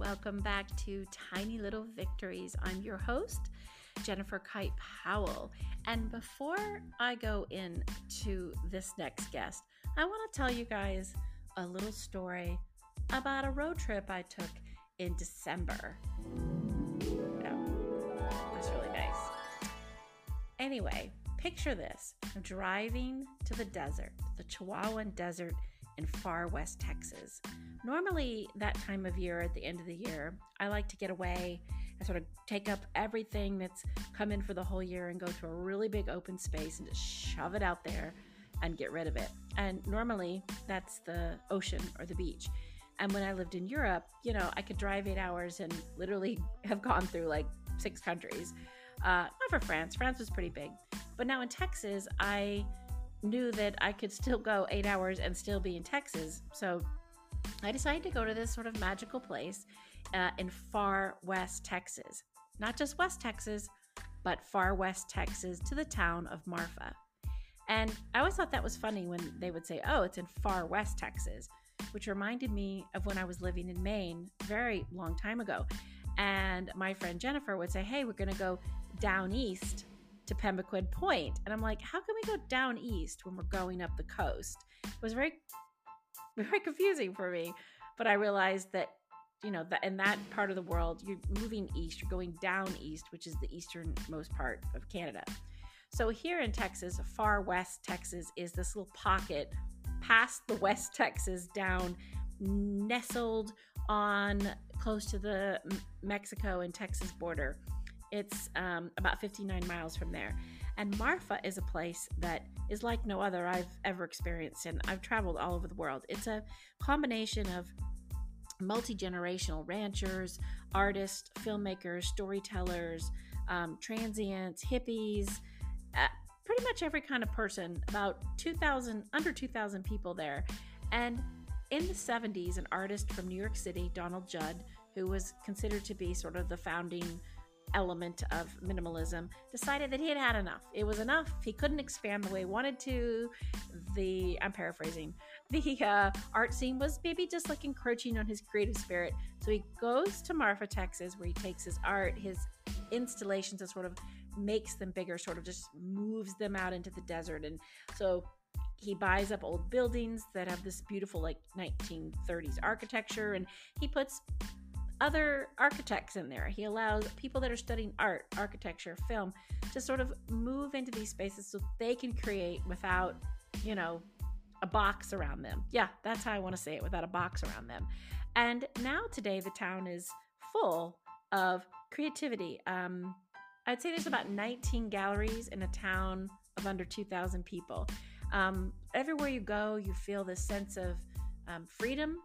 welcome back to Tiny Little Victories. I'm your host, Jennifer Kite Powell. And before I go into this next guest, I want to tell you guys a little story about a road trip I took in December. Yeah, that's really nice. Anyway, picture this I'm driving to the desert, the Chihuahuan Desert in far west Texas. Normally, that time of year, at the end of the year, I like to get away and sort of take up everything that's come in for the whole year and go to a really big open space and just shove it out there and get rid of it. And normally, that's the ocean or the beach. And when I lived in Europe, you know, I could drive eight hours and literally have gone through like six countries. Uh, not for France, France was pretty big. But now in Texas, I knew that I could still go eight hours and still be in Texas. So I decided to go to this sort of magical place uh, in far west Texas. Not just West Texas, but far west Texas to the town of Marfa. And I always thought that was funny when they would say, oh, it's in far west Texas, which reminded me of when I was living in Maine very long time ago. And my friend Jennifer would say, hey, we're going to go down east to Pemaquid Point. And I'm like, how can we go down east when we're going up the coast? It was very very confusing for me. But I realized that, you know, that in that part of the world, you're moving east, you're going down east, which is the easternmost part of Canada. So here in Texas, far west Texas is this little pocket past the West Texas down, nestled on close to the Mexico and Texas border. It's um, about 59 miles from there. And Marfa is a place that is like no other I've ever experienced. And I've traveled all over the world. It's a combination of multi generational ranchers, artists, filmmakers, storytellers, um, transients, hippies, uh, pretty much every kind of person. About 2,000, under 2,000 people there. And in the 70s, an artist from New York City, Donald Judd, who was considered to be sort of the founding element of minimalism, decided that he had had enough. It was enough. He couldn't expand the way he wanted to. The I'm paraphrasing. The uh, art scene was maybe just like encroaching on his creative spirit. So he goes to Marfa, Texas, where he takes his art, his installations, and sort of makes them bigger. Sort of just moves them out into the desert, and so he buys up old buildings that have this beautiful like 1930s architecture and he puts other architects in there. He allows people that are studying art, architecture, film to sort of move into these spaces so they can create without, you know, a box around them. Yeah, that's how I want to say it without a box around them. And now today, the town is full of creativity. Um, I'd say there's about 19 galleries in a town of under 2,000 people. Um, everywhere you go, you feel this sense of um, freedom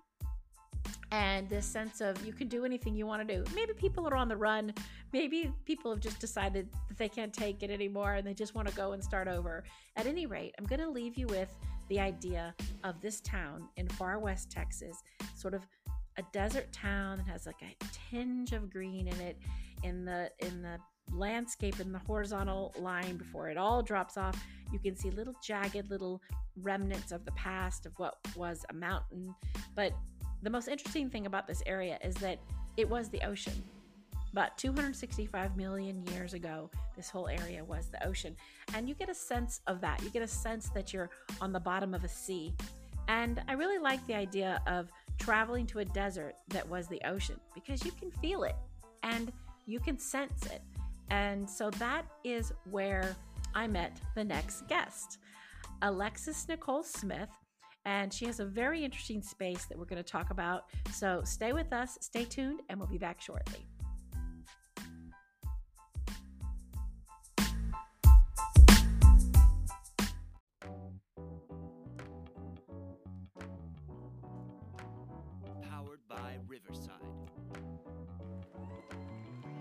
and this sense of you can do anything you want to do. Maybe people are on the run. Maybe people have just decided that they can't take it anymore and they just want to go and start over. At any rate, I'm going to leave you with the idea of this town in far west Texas, sort of a desert town that has like a tinge of green in it in the in the landscape in the horizontal line before it all drops off you can see little jagged little remnants of the past of what was a mountain but the most interesting thing about this area is that it was the ocean. About 265 million years ago, this whole area was the ocean. And you get a sense of that. You get a sense that you're on the bottom of a sea. And I really like the idea of traveling to a desert that was the ocean because you can feel it and you can sense it. And so that is where I met the next guest. Alexis Nicole Smith and she has a very interesting space that we're going to talk about. So stay with us, stay tuned, and we'll be back shortly. Powered by Riverside.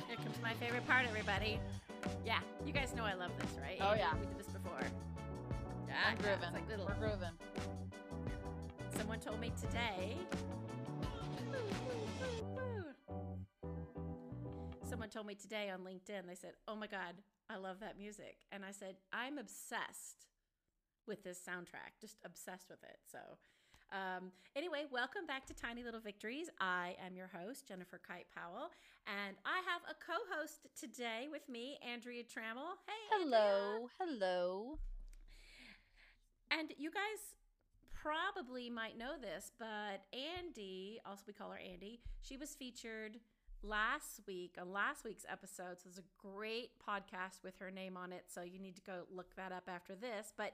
Here comes my favorite part, everybody. Yeah, you guys know I love this, right? Oh, yeah. We did this before. Yeah, I'm yeah, grooving. it's like little We're grooving. Someone told me today. Someone told me today on LinkedIn, they said, Oh my God, I love that music. And I said, I'm obsessed with this soundtrack, just obsessed with it. So Um, anyway, welcome back to Tiny Little Victories. I am your host, Jennifer Kite Powell, and I have a co host today with me, Andrea Trammell. Hey. Hello. Andrea. Hello. And you guys probably might know this, but Andy, also we call her Andy, she was featured last week on last week's episode. So it's a great podcast with her name on it. So you need to go look that up after this. But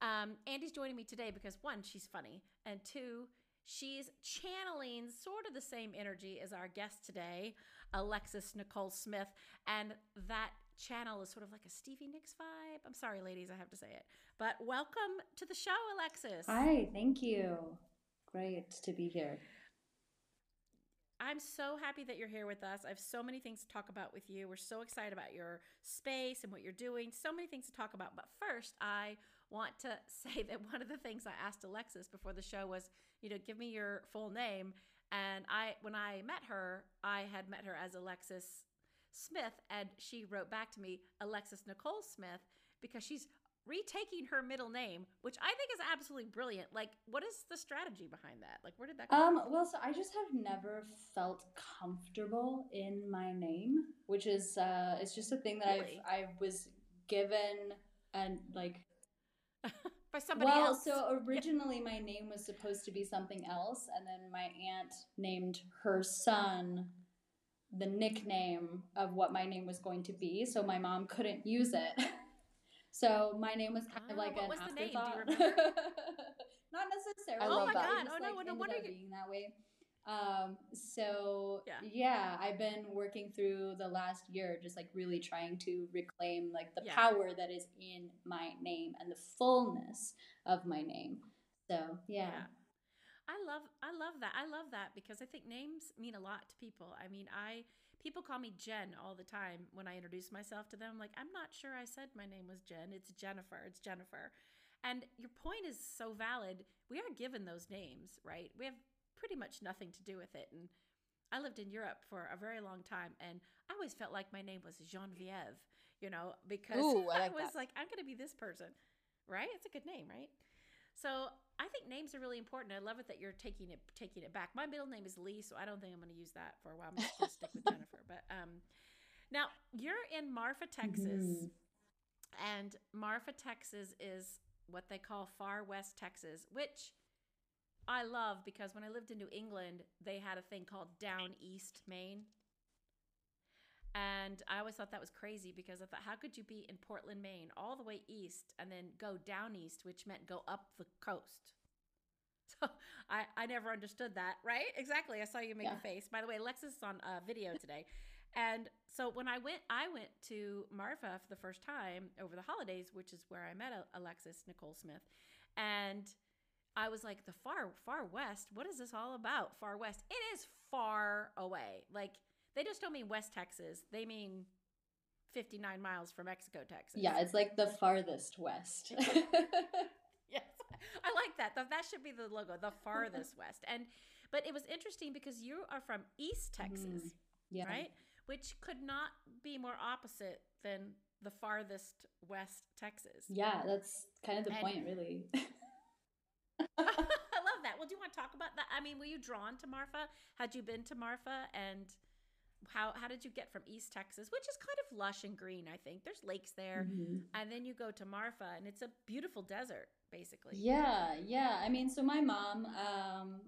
um, Andy's joining me today because one, she's funny, and two, she's channeling sort of the same energy as our guest today, Alexis Nicole Smith. And that channel is sort of like a Stevie Nicks vibe. I'm sorry, ladies, I have to say it. But welcome to the show, Alexis. Hi, thank you. Great to be here. I'm so happy that you're here with us. I have so many things to talk about with you. We're so excited about your space and what you're doing. So many things to talk about. But first, I want to say that one of the things I asked Alexis before the show was, you know, give me your full name. And I when I met her, I had met her as Alexis Smith and she wrote back to me Alexis Nicole Smith because she's retaking her middle name, which I think is absolutely brilliant. Like, what is the strategy behind that? Like, where did that come um, from? Well, so I just have never felt comfortable in my name, which is uh it's just a thing that really? I've I was given and like by somebody else. well, else. so originally yeah. my name was supposed to be something else, and then my aunt named her son the nickname of what my name was going to be, so my mom couldn't use it. So my name was kind of like what an afterthought. The name? Do you remember? Not necessarily. oh my god! Just, oh no! Like, no! What are you being that way? Um, so yeah. yeah, I've been working through the last year, just like really trying to reclaim like the yeah. power that is in my name and the fullness of my name. So yeah. yeah. I love I love that. I love that because I think names mean a lot to people. I mean, I people call me Jen all the time when I introduce myself to them. Like, I'm not sure I said my name was Jen. It's Jennifer. It's Jennifer. And your point is so valid. We are given those names, right? We have pretty much nothing to do with it. And I lived in Europe for a very long time, and I always felt like my name was Genevieve, you know, because Ooh, I, like I was that. like, I'm going to be this person, right? It's a good name, right? So I think names are really important. I love it that you're taking it taking it back. My middle name is Lee, so I don't think I'm going to use that for a while. I'm just going to stick with Jennifer. But um, now you're in Marfa, Texas, mm-hmm. and Marfa, Texas is what they call far west Texas, which I love because when I lived in New England, they had a thing called down east Maine. And I always thought that was crazy because I thought, how could you be in Portland, Maine, all the way east and then go down east, which meant go up the coast? So I, I never understood that, right? Exactly. I saw you make yeah. a face. By the way, Alexis is on a uh, video today. And so when I went, I went to Marfa for the first time over the holidays, which is where I met Alexis Nicole Smith. And I was like, the far, far west, what is this all about? Far west. It is far away. Like, they just don't mean West Texas. They mean 59 miles from Mexico, Texas. Yeah, it's like the farthest west. yes. I like that. That should be the logo, the farthest west. And but it was interesting because you are from East Texas, mm, yeah. right? Which could not be more opposite than the farthest west Texas. Yeah, that's kind of the and, point, really. I love that. Well, do you want to talk about that? I mean, were you drawn to Marfa? Had you been to Marfa and how how did you get from East Texas, which is kind of lush and green? I think there's lakes there, mm-hmm. and then you go to Marfa, and it's a beautiful desert, basically. Yeah, yeah. I mean, so my mom um,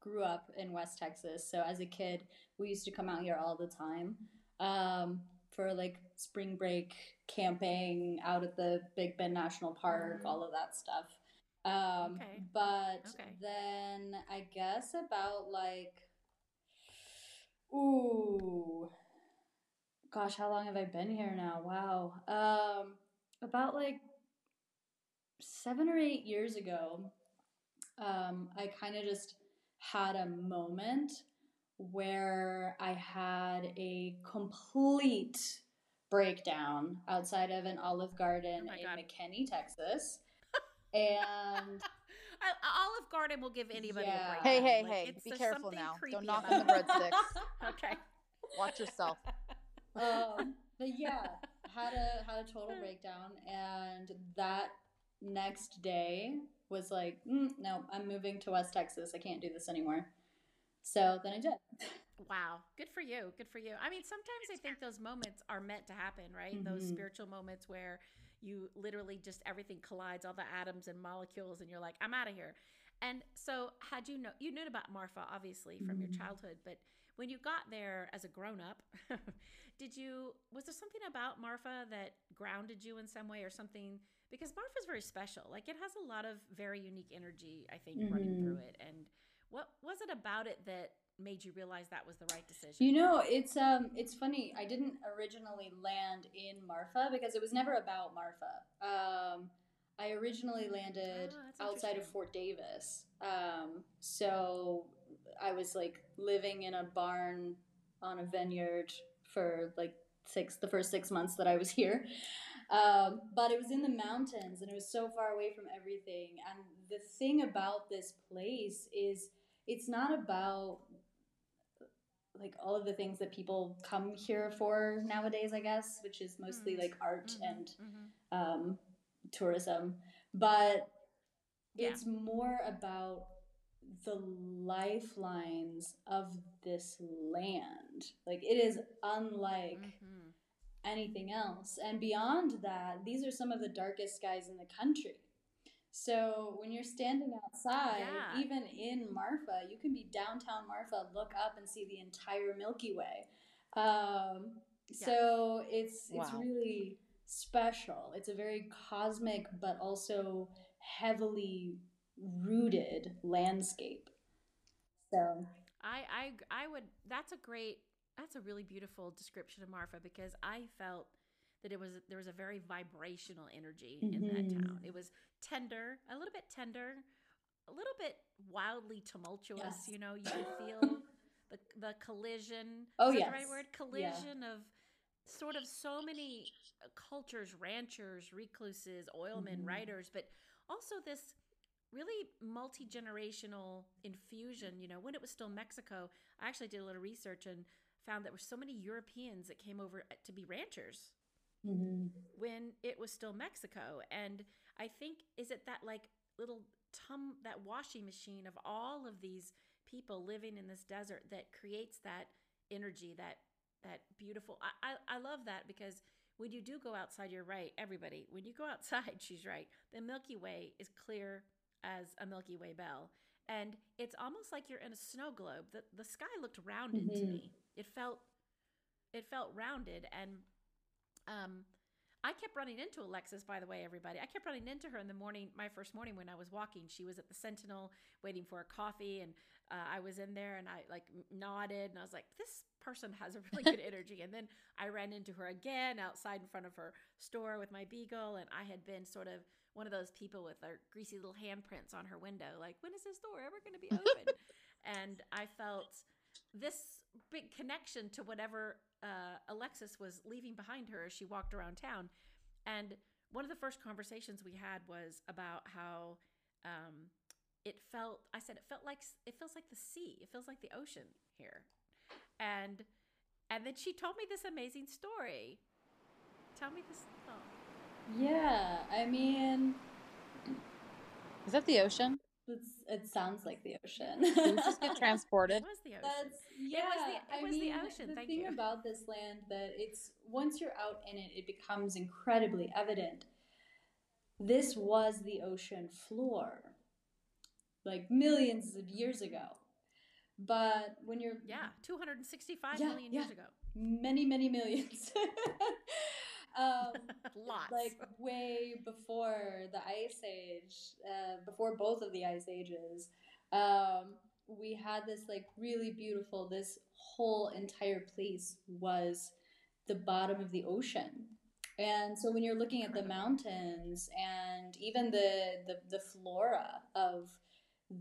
grew up in West Texas, so as a kid, we used to come out here all the time um, for like spring break camping out at the Big Bend National Park, mm-hmm. all of that stuff. Um, okay. But okay. then I guess about like Ooh. Gosh, how long have I been here now? Wow. Um about like 7 or 8 years ago, um I kind of just had a moment where I had a complete breakdown outside of an Olive Garden oh in God. McKinney, Texas. and Olive Garden will give anybody yeah. a break. Hey, hey, like, hey! Be careful now. Don't knock on the breadsticks. okay. Watch yourself. Um, but yeah, had a had a total breakdown, and that next day, was like, mm, no, I'm moving to West Texas. I can't do this anymore. So then I did. Wow. Good for you. Good for you. I mean, sometimes I think those moments are meant to happen, right? Mm-hmm. Those spiritual moments where you literally just everything collides, all the atoms and molecules, and you're like, I'm out of here. And so, had you know, you knew about Marfa obviously from mm-hmm. your childhood, but when you got there as a grown up, did you, was there something about Marfa that grounded you in some way or something? Because Marfa is very special. Like it has a lot of very unique energy, I think, mm-hmm. running through it. And what was it about it that made you realize that was the right decision? You know, it's um it's funny. I didn't originally land in Marfa because it was never about Marfa. Um I originally landed oh, outside of Fort Davis. Um so I was like living in a barn on a vineyard for like six the first 6 months that I was here. Um, but it was in the mountains and it was so far away from everything. And the thing about this place is it's not about like all of the things that people come here for nowadays, I guess, which is mostly mm-hmm. like art mm-hmm. and mm-hmm. Um, tourism. But yeah. it's more about the lifelines of this land. Like it is unlike mm-hmm. anything else. And beyond that, these are some of the darkest skies in the country. So when you're standing outside, yeah. even in Marfa, you can be downtown Marfa, look up and see the entire Milky Way. Um, yeah. So it's it's wow. really special. It's a very cosmic, but also heavily rooted landscape. So I I I would. That's a great. That's a really beautiful description of Marfa because I felt that it was there was a very vibrational energy mm-hmm. in that mm-hmm. town. It was tender, a little bit tender, a little bit wildly tumultuous. Yes. You know, you could feel the the collision. Oh yeah, right word collision yeah. of sort of so many uh, cultures, ranchers, recluses, oilmen, mm-hmm. writers, but also this really multi generational infusion. You know, when it was still Mexico, I actually did a little research and found that there were so many Europeans that came over uh, to be ranchers mm-hmm. when it was still Mexico. And I think, is it that like little tum, that washing machine of all of these people living in this desert that creates that energy, that, that beautiful, I, I, I love that because when you do go outside, you're right. Everybody, when you go outside, she's right. The Milky Way is clear as a Milky Way bell. And it's almost like you're in a snow globe. The, the sky looked rounded mm-hmm. to me. It felt it felt rounded and um, I kept running into Alexis, by the way, everybody. I kept running into her in the morning, my first morning when I was walking. She was at the Sentinel waiting for a coffee, and uh, I was in there and I like nodded and I was like, this person has a really good energy. And then I ran into her again outside in front of her store with my beagle, and I had been sort of one of those people with their greasy little handprints on her window, like, when is this door ever going to be open? and I felt this big connection to whatever uh, Alexis was leaving behind her as she walked around town. And one of the first conversations we had was about how um, it felt. I said it felt like it feels like the sea. It feels like the ocean here, and and then she told me this amazing story. Tell me this. Oh. Yeah, I mean, is that the ocean? It's, it sounds like the ocean. just get transported. It was the ocean. That's, yeah, it was the, it was mean, the ocean. The Thank thing you. about this land that it's once you're out in it, it becomes incredibly evident. This was the ocean floor, like millions of years ago. But when you're yeah, two hundred and sixty-five yeah, million years ago, many many millions. Um, Lots. Like way before the Ice Age, uh, before both of the Ice Ages, um, we had this like really beautiful, this whole entire place was the bottom of the ocean. And so when you're looking at the mountains and even the, the, the flora of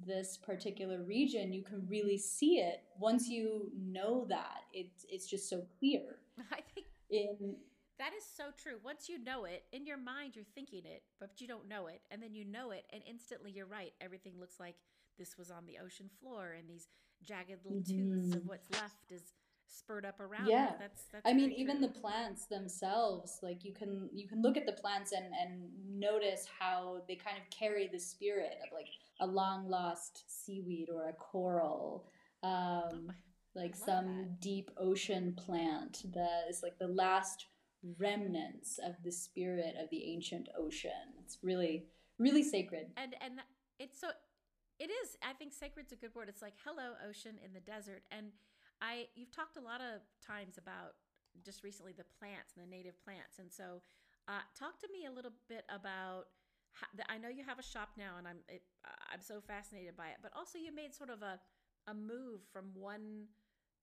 this particular region, you can really see it once you know that. It's it's just so clear. I think in that is so true. Once you know it, in your mind, you're thinking it, but you don't know it. And then you know it, and instantly you're right. Everything looks like this was on the ocean floor, and these jagged little mm-hmm. tooths of what's left is spurred up around yeah it. that's that's i mean even the plants themselves like you can you can look at the plants and and notice how they kind of carry the spirit of like a long lost seaweed or a coral um oh, like some that. deep ocean plant that is like the last remnants of the spirit of the ancient ocean it's really really sacred and and it's so it is i think sacred's a good word it's like hello ocean in the desert and I you've talked a lot of times about just recently the plants and the native plants, and so uh, talk to me a little bit about. How, I know you have a shop now, and I'm it, I'm so fascinated by it. But also, you made sort of a a move from one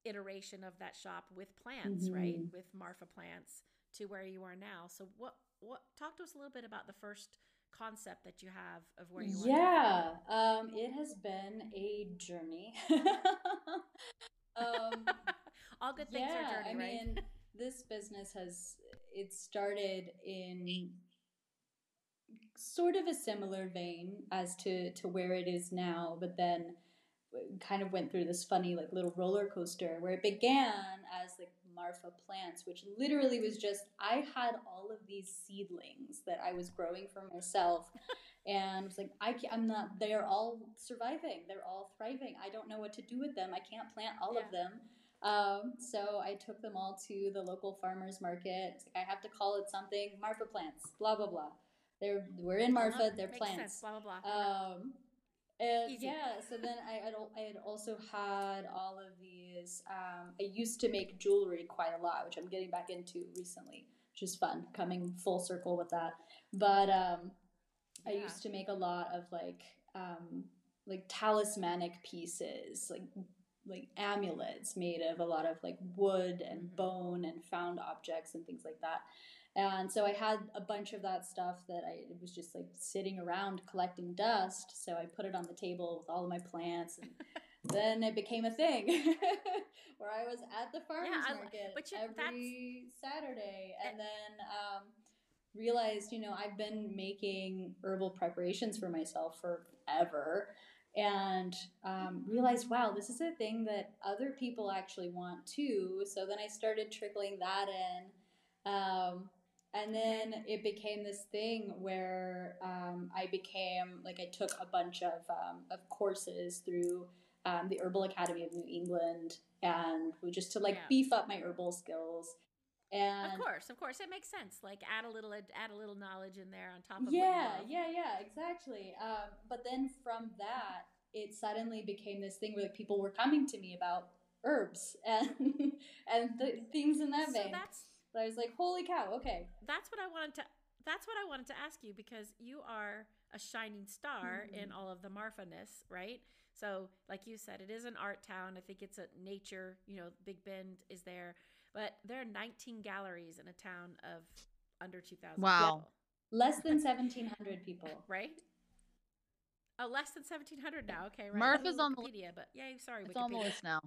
iteration of that shop with plants, mm-hmm. right, with Marfa plants, to where you are now. So, what what talk to us a little bit about the first concept that you have of where you are. Yeah, um, it has been a journey. Um, All good things yeah, are journey, I right? mean, this business has it started in sort of a similar vein as to to where it is now, but then kind of went through this funny like little roller coaster where it began as like Marfa plants, which literally was just I had all of these seedlings that I was growing for myself. and was like, I am not. They are all surviving. They're all thriving. I don't know what to do with them. I can't plant all yeah. of them. Um, so I took them all to the local farmers market. Like, I have to call it something. Marfa plants. Blah blah blah. They're we're in Marfa. They're plants. Sense, blah blah blah. Um, and yeah, so then I had, I had also had all of these. Um, I used to make jewelry quite a lot, which I'm getting back into recently, which is fun, coming full circle with that. But um, yeah. I used to make a lot of like um, like talismanic pieces, like like amulets made of a lot of like wood and mm-hmm. bone and found objects and things like that. And so I had a bunch of that stuff that I it was just like sitting around collecting dust. So I put it on the table with all of my plants and then it became a thing where I was at the farmers yeah, market you, every Saturday and then um, realized, you know, I've been making herbal preparations for myself forever and um, realized, wow, this is a thing that other people actually want too. So then I started trickling that in. Um, and then it became this thing where um, I became like I took a bunch of um, of courses through um, the Herbal Academy of New England, and just to like yeah. beef up my herbal skills. And of course, of course, it makes sense. Like add a little add a little knowledge in there on top of yeah, yeah, yeah, exactly. Um, but then from that, it suddenly became this thing where like, people were coming to me about herbs and and the things in that so vein. That's but I was like, holy cow, okay. That's what I wanted to that's what I wanted to ask you because you are a shining star mm-hmm. in all of the Marfa-ness, right? So, like you said, it is an art town. I think it's a nature, you know, Big Bend is there, but there are 19 galleries in a town of under 2,000 wow. People. Less than 1,700 people. right? Oh, less than 1,700 now. Okay, right. Marfa's on Wikipedia, but yeah, sorry, it's Wikipedia. on the list now.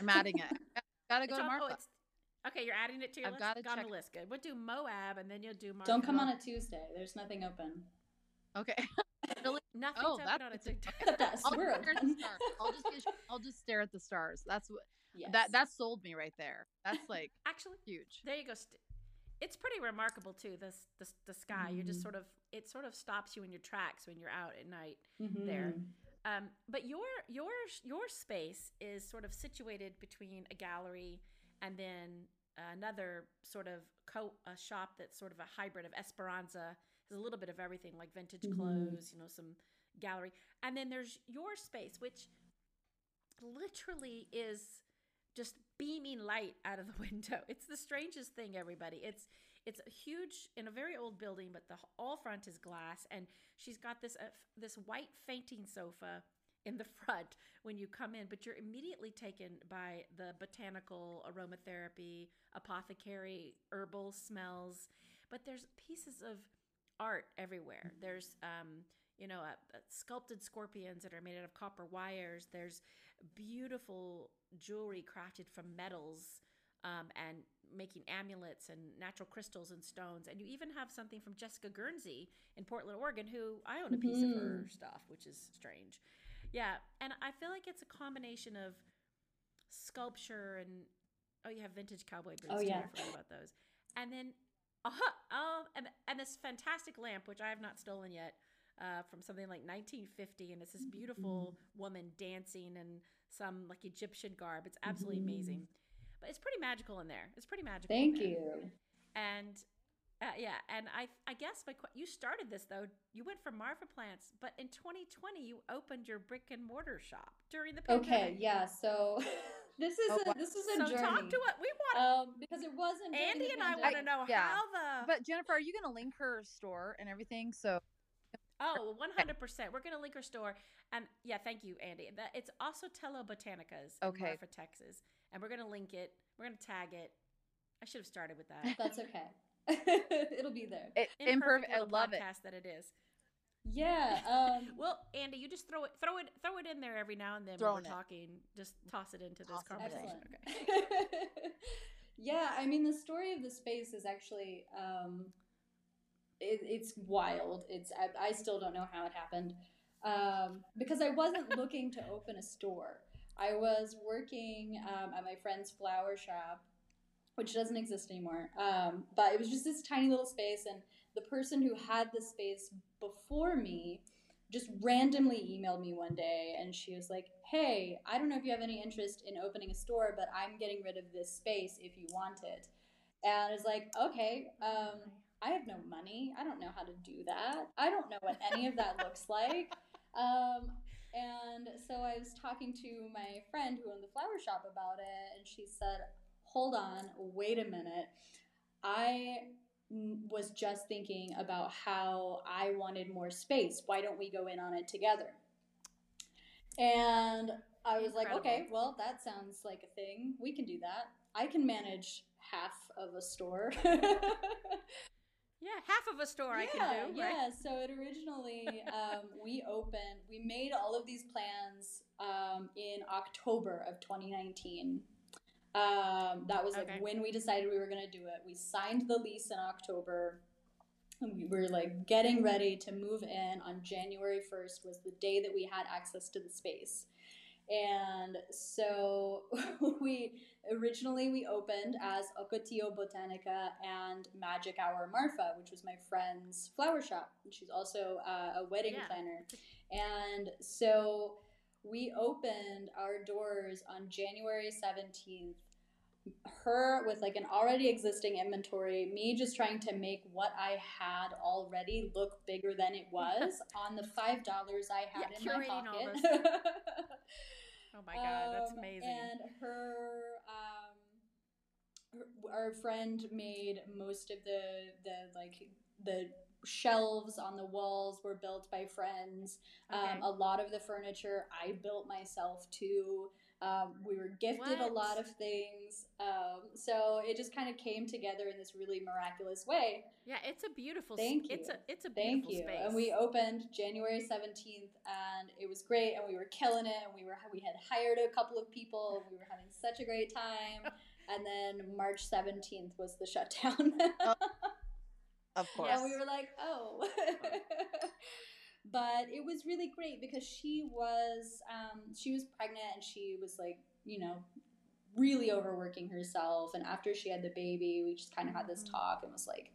I'm adding it. Gotta go it's to on, Marfa. Oh, Okay, you're adding it to your I've list. Got, got on the list. Good. We'll do Moab, and then you'll do. Marfa. Don't come on a Tuesday. There's nothing open. Okay. really? Nothing's oh, open on a Tuesday. I'll, We're open. I'll just I'll just stare at the stars. That's what. Yes. That that sold me right there. That's like actually huge. There you go. It's pretty remarkable too. This the, the sky. Mm-hmm. You just sort of it sort of stops you in your tracks when you're out at night mm-hmm. there. Um, but your your your space is sort of situated between a gallery and then another sort of co a shop that's sort of a hybrid of Esperanza has a little bit of everything like vintage mm-hmm. clothes, you know, some gallery, and then there's your space, which literally is just beaming light out of the window. It's the strangest thing, everybody. It's it's a huge in a very old building, but the all front is glass, and she's got this uh, this white fainting sofa in the front when you come in, but you're immediately taken by the botanical aromatherapy, apothecary, herbal smells. But there's pieces of art everywhere. There's, um, you know, uh, uh, sculpted scorpions that are made out of copper wires. There's beautiful jewelry crafted from metals. Um, and making amulets and natural crystals and stones. And you even have something from Jessica Guernsey in Portland, Oregon, who I own a piece mm. of her mm-hmm. stuff, which is strange. Yeah, and I feel like it's a combination of sculpture and Oh, you have vintage cowboy boots. Oh, yeah. Too. I forgot about those. And then, uh, oh, and, and this fantastic lamp, which I have not stolen yet, uh, from something like 1950. And it's this beautiful mm-hmm. woman dancing in some like Egyptian garb. It's absolutely mm-hmm. amazing. But it's pretty magical in there. It's pretty magical. Thank you. And uh, yeah, and I I guess my you started this though. You went from Marfa plants, but in 2020 you opened your brick and mortar shop during the pandemic. Okay, yeah. So this is oh, a, this is a so journey. talk to what we want. Um, because it wasn't Andy and I want to know I, yeah. how the. But Jennifer, are you going to link her store and everything? So. Oh, 100%. We're going to link her store. And yeah, thank you, Andy. That It's Assotello Botanicas okay. in Marfa, Texas. And we're going to link it. We're going to tag it. I should have started with that. That's okay. It'll be there. It, imperfect. I love it. That it is. Yeah. Um, well, Andy, you just throw it, throw it, throw it in there every now and then when we're it. talking. Just toss it into toss this conversation. Okay. yeah, I mean, the story of the space is actually um, it, it's wild. It's I, I, still don't know how it happened um, because I wasn't looking to open a store. I was working um, at my friend's flower shop which doesn't exist anymore. Um, but it was just this tiny little space, and the person who had the space before me just randomly emailed me one day, and she was like, "Hey, I don't know if you have any interest in opening a store, but I'm getting rid of this space if you want it." And I was like, "Okay." Um, I have no money. I don't know how to do that. I don't know what any of that looks like. Um, and so I was talking to my friend who owned the flower shop about it, and she said, hold on, wait a minute. I was just thinking about how I wanted more space. Why don't we go in on it together? And I was Incredible. like, okay, well, that sounds like a thing. We can do that. I can manage half of a store. yeah, half of a store yeah, I can do. Right? Yeah, so it originally, um, we opened, we made all of these plans um, in October of 2019. Um, that was like okay. when we decided we were going to do it. We signed the lease in October. We were like getting ready to move in on January 1st was the day that we had access to the space. And so we originally we opened as Ocotillo Botanica and Magic Hour Marfa, which was my friend's flower shop. She's also uh, a wedding yeah. planner. And so we opened our doors on January 17th. Her with like an already existing inventory, me just trying to make what I had already look bigger than it was on the five dollars I had yeah, in my pocket. oh my god, that's um, amazing! And her, um, her, our friend made most of the the like the shelves on the walls were built by friends. Um, okay. Um, a lot of the furniture I built myself too. Um, we were gifted what? a lot of things. Um, so it just kind of came together in this really miraculous way. Yeah, it's a beautiful Thank you. It's a it's a Thank you. Space. And we opened January 17th and it was great and we were killing it and we were we had hired a couple of people. We were having such a great time. and then March 17th was the shutdown. Of course. And we were like, oh. but it was really great because she was um, she was pregnant and she was like, you know, really overworking herself. And after she had the baby, we just kind of had this mm-hmm. talk and was like,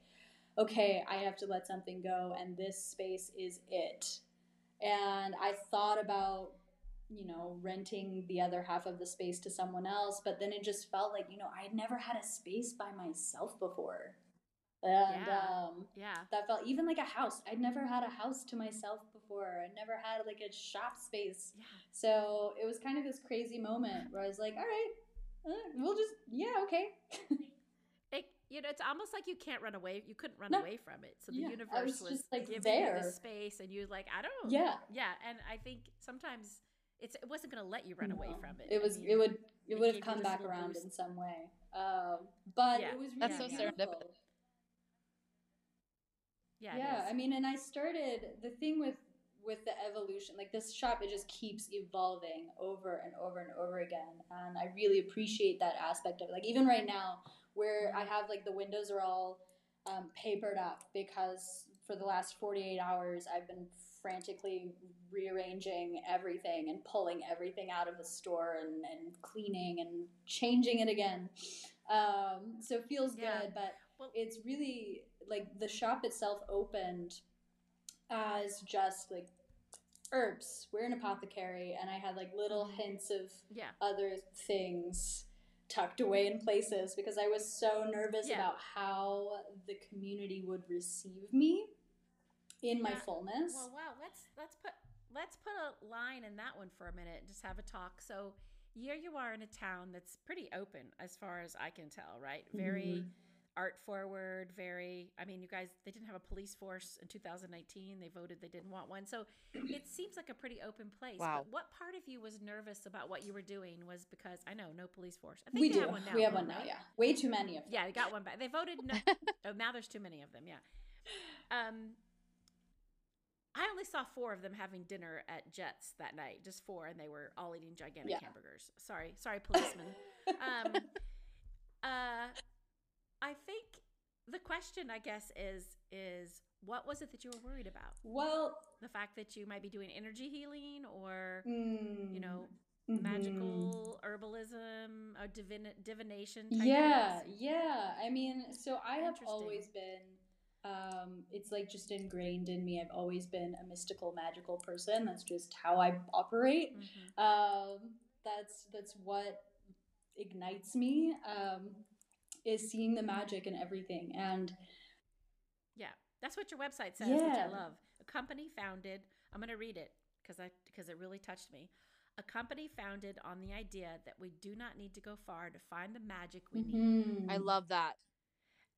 okay, I have to let something go, and this space is it. And I thought about you know, renting the other half of the space to someone else. But then it just felt like, you know, I had never had a space by myself before and yeah. um yeah that felt even like a house i'd never had a house to myself before i never had like a shop space yeah. so it was kind of this crazy moment where i was like all right uh, we'll just yeah okay it, you know it's almost like you can't run away you couldn't run no. away from it so the yeah, universe was, was, just like giving there. you the space and you was like i don't yeah yeah and i think sometimes it's it wasn't going to let you run no. away from it it was I mean, it would it would have come back around boost. in some way um, but yeah. it was really that's so serendipitous yeah yeah i mean and i started the thing with with the evolution like this shop it just keeps evolving over and over and over again and i really appreciate that aspect of it like even right now where i have like the windows are all um, papered up because for the last 48 hours, I've been frantically rearranging everything and pulling everything out of the store and, and cleaning and changing it again. Um, so it feels yeah. good, but well, it's really like the shop itself opened as just like herbs. We're an apothecary, and I had like little mm-hmm. hints of yeah. other things tucked away in places because I was so nervous yeah. about how the community would receive me in my fullness. Well, wow, let's let's put let's put a line in that one for a minute and just have a talk. So here you are in a town that's pretty open as far as I can tell, right? Very mm-hmm art forward, very, I mean, you guys, they didn't have a police force in 2019. They voted they didn't want one. So it seems like a pretty open place. Wow. But what part of you was nervous about what you were doing was because I know no police force. I think we do. Have one now, we have one now, right? yeah. Way too many of them. Yeah, they got one back. They voted no. oh, now there's too many of them, yeah. Um, I only saw four of them having dinner at Jett's that night, just four, and they were all eating gigantic yeah. hamburgers. Sorry, sorry, policeman. um, uh, I think the question, I guess, is is what was it that you were worried about? Well, the fact that you might be doing energy healing, or mm, you know, mm-hmm. magical herbalism, or divin- divination. yeah, yeah. I mean, so I have always been. Um, it's like just ingrained in me. I've always been a mystical, magical person. That's just how I operate. Mm-hmm. Um, that's that's what ignites me. Um, is seeing the magic in everything and yeah that's what your website says yeah. which i love a company founded i'm going to read it because i because it really touched me a company founded on the idea that we do not need to go far to find the magic we mm-hmm. need i love that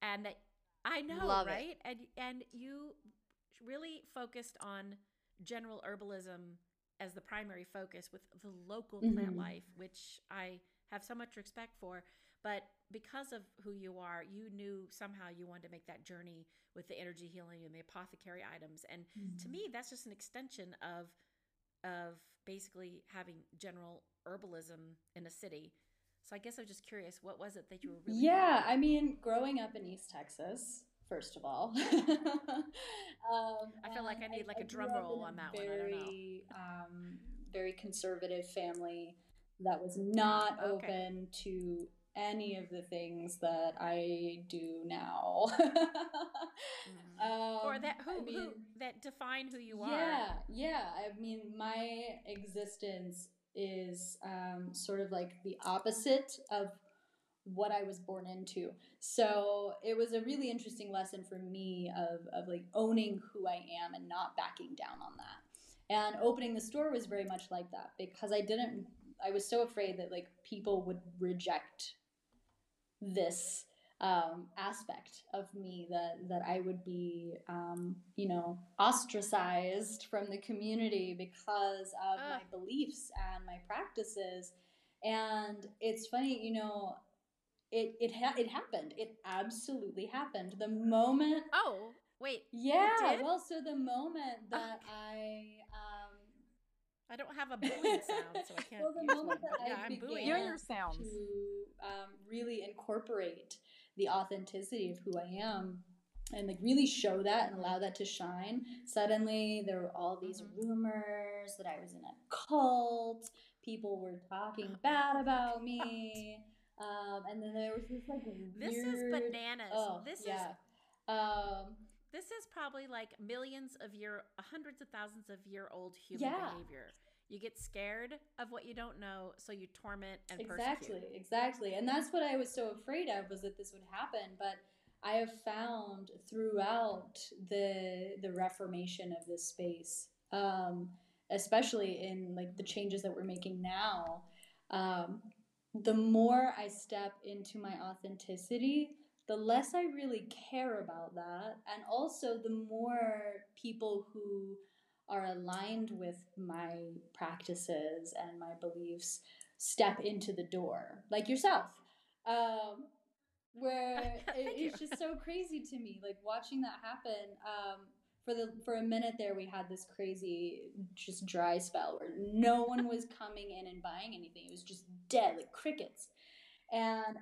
and that i know love right it. and and you really focused on general herbalism as the primary focus with the local mm-hmm. plant life which i have so much respect for but because of who you are, you knew somehow you wanted to make that journey with the energy healing and the apothecary items. And mm-hmm. to me, that's just an extension of of basically having general herbalism in a city. So I guess I'm just curious, what was it that you were really Yeah, I mean, growing up in East Texas, first of all. um, I feel like I need like a drum roll on that very, one. Very, um, very conservative family that was not okay. open to any of the things that I do now. mm-hmm. um, or that who, I mean, who, that define who you are. Yeah, yeah. I mean, my existence is um, sort of like the opposite of what I was born into. So it was a really interesting lesson for me of, of like owning who I am and not backing down on that. And opening the store was very much like that because I didn't I was so afraid that like people would reject this um, aspect of me that that I would be, um, you know, ostracized from the community because of uh. my beliefs and my practices. And it's funny, you know, it it ha- it happened. It absolutely happened. The moment. Oh wait. Yeah. Well, so the moment that I. Um, I don't have a booing sound, so I can't. well, the use moment one, that yeah, I am booing. Hear your sounds. To um, really incorporate the authenticity of who I am, and like really show that and allow that to shine. Suddenly, there were all these mm-hmm. rumors that I was in a cult. People were talking bad about me. Um, and then there was this like weird, This is bananas. Oh, this yeah. is um, this is probably like millions of year, hundreds of thousands of year old human yeah. behavior. You get scared of what you don't know, so you torment and exactly, persecute. exactly. And that's what I was so afraid of was that this would happen. But I have found throughout the the reformation of this space, um, especially in like the changes that we're making now, um, the more I step into my authenticity, the less I really care about that. And also, the more people who are aligned with my practices and my beliefs step into the door, like yourself. Um, where it, it's just so crazy to me, like watching that happen. Um, for the for a minute there, we had this crazy just dry spell where no one was coming in and buying anything. It was just dead, like crickets. And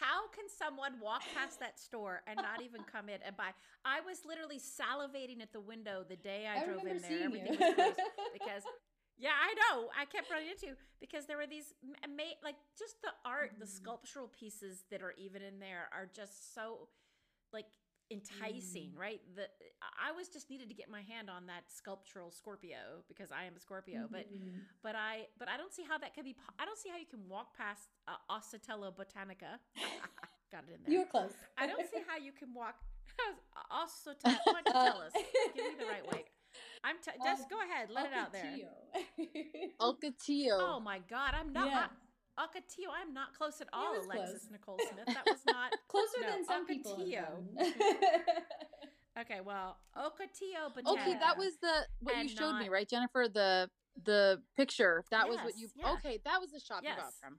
how can someone walk past that store and not even come in and buy? I was literally salivating at the window the day I, I drove in there. Everything was closed because yeah, I know. I kept running into because there were these like just the art, the mm. sculptural pieces that are even in there are just so like enticing, mm. right? The I was just needed to get my hand on that sculptural Scorpio because I am a Scorpio, mm-hmm. but but I but I don't see how that could be. I don't see how you can walk past uh, Oscillata botanica. Got it in there. You were close. I don't see how you can walk. Why don't you tell us? Give me the right way. I'm t- just go ahead, let it out there. Ocotillo. Oh my God, I'm not. Yeah. Ocotillo, I'm not close at all, Alexis close. Nicole Smith. That was not closer no, than some Ocotillo. people. okay, well, Ocotillo, but okay, that was the what you showed not... me, right, Jennifer? The the picture. That yes, was what you. Yeah. Okay, that was the shop yes. you got from.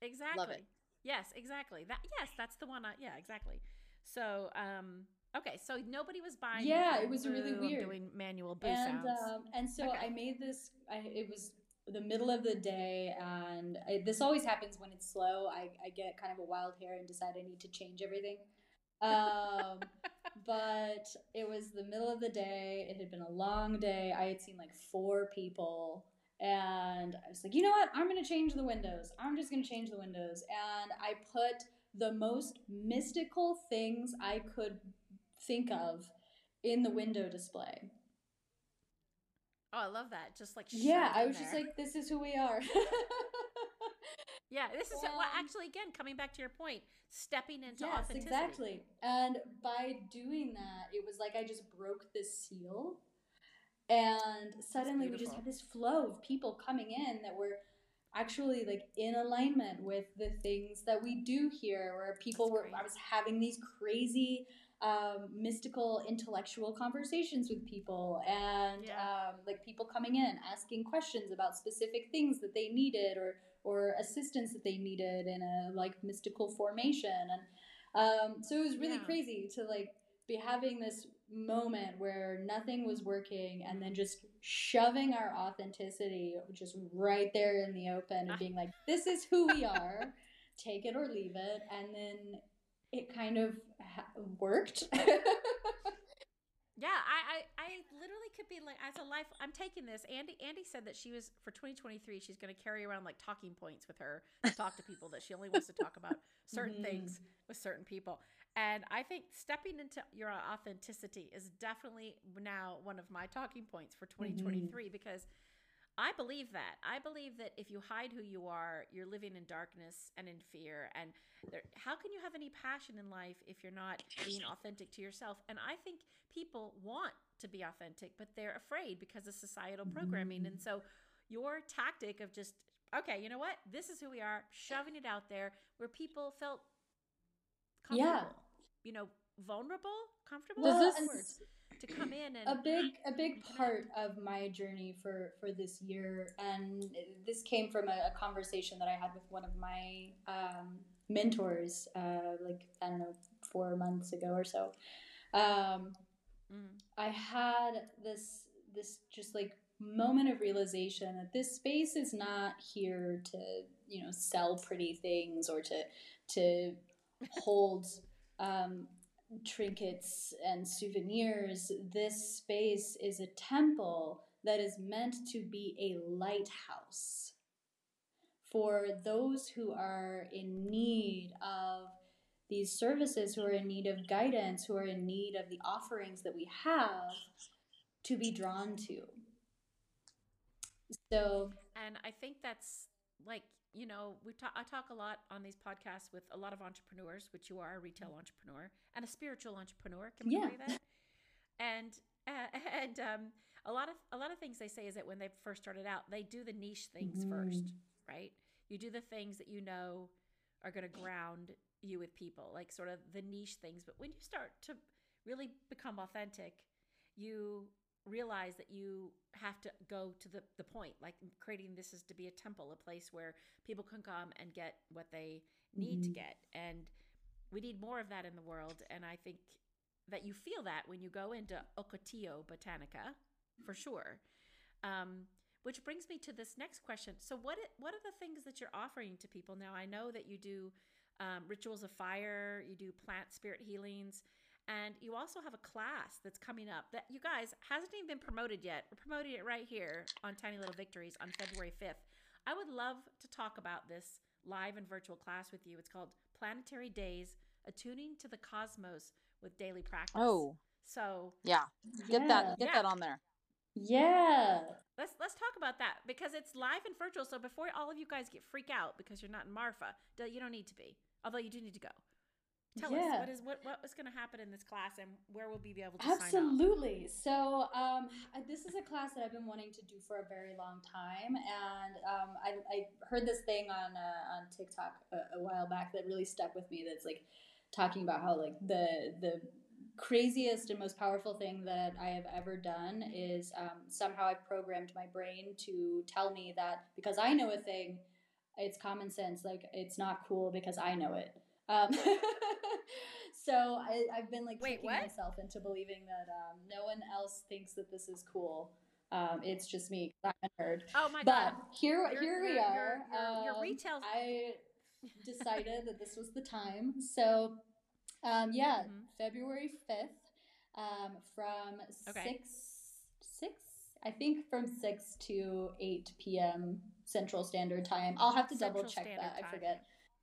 Exactly. Love it. Yes, exactly. That yes, that's the one. I, yeah, exactly. So, um, Okay, so nobody was buying. Yeah, it was really weird. Doing manual boo and, sounds. Um, and so okay. I made this. I, it was the middle of the day, and I, this always happens when it's slow. I, I get kind of a wild hair and decide I need to change everything. Um, but it was the middle of the day. It had been a long day. I had seen like four people. And I was like, you know what? I'm going to change the windows. I'm just going to change the windows. And I put the most mystical things I could think of in the window display. Oh, I love that. Just like yeah, I was there. just like, this is who we are. yeah, this is um, well, actually again coming back to your point, stepping into yes, authenticity. exactly. And by doing that, it was like I just broke this seal, and suddenly we just had this flow of people coming in that were actually like in alignment with the things that we do here where people were i was having these crazy um, mystical intellectual conversations with people and yeah. um, like people coming in asking questions about specific things that they needed or or assistance that they needed in a like mystical formation. And um, so it was really yeah. crazy to like be having this moment where nothing was working and then just shoving our authenticity just right there in the open and being like this is who we are. Take it or leave it. And then it kind of ha- worked. yeah, I, I, I literally could be like, as a life, I'm taking this. Andy, Andy said that she was for 2023. She's going to carry around like talking points with her to talk to people. that she only wants to talk about certain mm-hmm. things with certain people. And I think stepping into your authenticity is definitely now one of my talking points for 2023 mm-hmm. because I believe that. I believe that if you hide who you are, you're living in darkness and in fear. And there, how can you have any passion in life if you're not being authentic to yourself? And I think people want to be authentic, but they're afraid because of societal programming. And so your tactic of just, okay, you know what? This is who we are, shoving it out there where people felt comfortable, yeah. you know, vulnerable, comfortable. Well, to come in and a big a big part of my journey for for this year and this came from a, a conversation that i had with one of my um, mentors uh, like i don't know four months ago or so um, mm. i had this this just like moment of realization that this space is not here to you know sell pretty things or to to hold um, trinkets and souvenirs, this space is a temple that is meant to be a lighthouse for those who are in need of these services, who are in need of guidance, who are in need of the offerings that we have to be drawn to. So, and I think that's like you know, we talk, I talk a lot on these podcasts with a lot of entrepreneurs, which you are a retail entrepreneur and a spiritual entrepreneur. Can we yeah. say that? And uh, and um, a lot of a lot of things they say is that when they first started out, they do the niche things mm-hmm. first, right? You do the things that you know are going to ground you with people, like sort of the niche things. But when you start to really become authentic, you realize that you have to go to the, the point like creating this is to be a temple a place where people can come and get what they need mm-hmm. to get. And we need more of that in the world. And i think that you feel that when you go into ocotillo botanica for sure. Um, which brings me to this next question. So what what are the things that you're offering to people? Now i know that you do um, rituals of fire, you do plant spirit healings, and you also have a class that's coming up that you guys hasn't even been promoted yet. We're promoting it right here on Tiny Little Victories on February 5th. I would love to talk about this live and virtual class with you. It's called Planetary Days Attuning to the Cosmos with Daily Practice. Oh. So, yeah. Get yeah. that get yeah. that on there. Yeah. Let's let's talk about that because it's live and virtual. So before all of you guys get freak out because you're not in Marfa, you don't need to be. Although you do need to go. Tell yeah. us what is what what was going to happen in this class and where will we be able to absolutely. So um, this is a class that I've been wanting to do for a very long time, and um, I, I, heard this thing on uh, on TikTok a, a, while back that really stuck with me. That's like talking about how like the the craziest and most powerful thing that I have ever done is um, somehow I've programmed my brain to tell me that because I know a thing, it's common sense. Like it's not cool because I know it. Um, so I, have been like Wait, tricking myself into believing that um, no one else thinks that this is cool. Um, it's just me. I'm a nerd. Oh my but god! But here, you're, here we are. Your, your, um, retail. I decided that this was the time. So, um, yeah, mm-hmm. February fifth, um, from okay. six six. I think from six to eight p.m. Central Standard Time. I'll have to Central double check Standard that. Time. I forget.